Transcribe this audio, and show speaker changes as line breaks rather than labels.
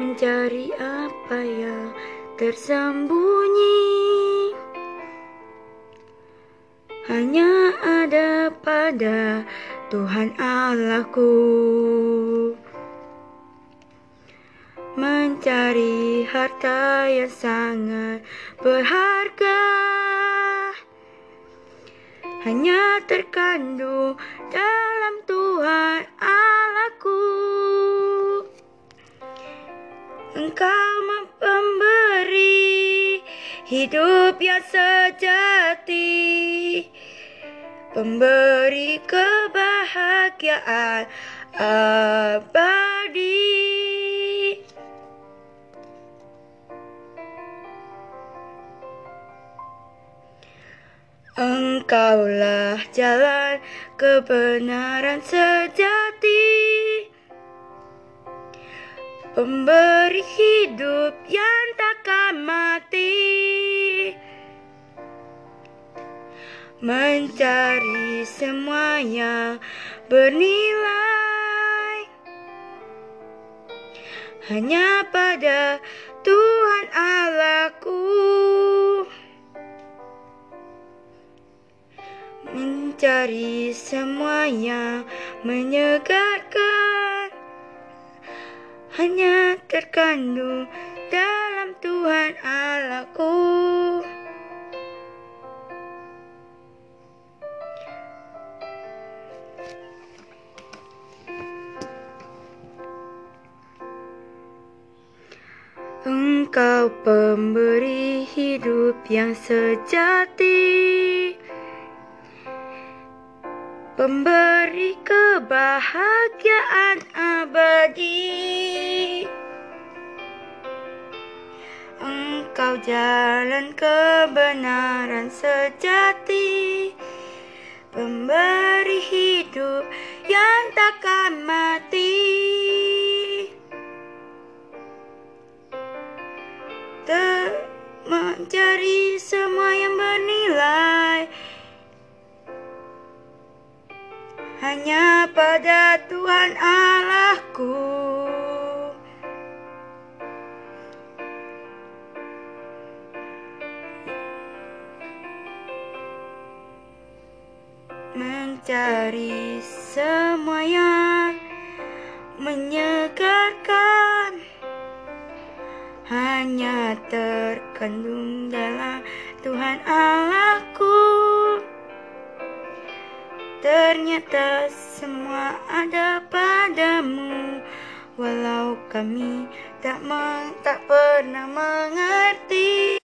mencari apa yang tersembunyi. Hanya ada pada Tuhan Allahku. Mencari harta yang sangat berharga. Hanya terkandung dalam Tuhan Allahku Engkau memberi hidup yang sejati Pemberi kebahagiaan abadi. Engkaulah jalan kebenaran sejati Pemberi hidup yang takkan mati. Mencari semua yang bernilai. Hanya pada Tuhan Allahku. Mencari semua yang menyegarkan hanya terkandung dalam Tuhan Allahku. Engkau pemberi hidup yang sejati Pemberi kebahagiaan abadi. Engkau jalan kebenaran sejati. Pemberi hidup yang takkan mati. Ter mencari semua yang hanya pada Tuhan Allahku. Mencari semua yang menyegarkan hanya terkandung dalam Tuhan Allahku. Ternyata semua ada padamu. Walau kami tak, tak pernah mengerti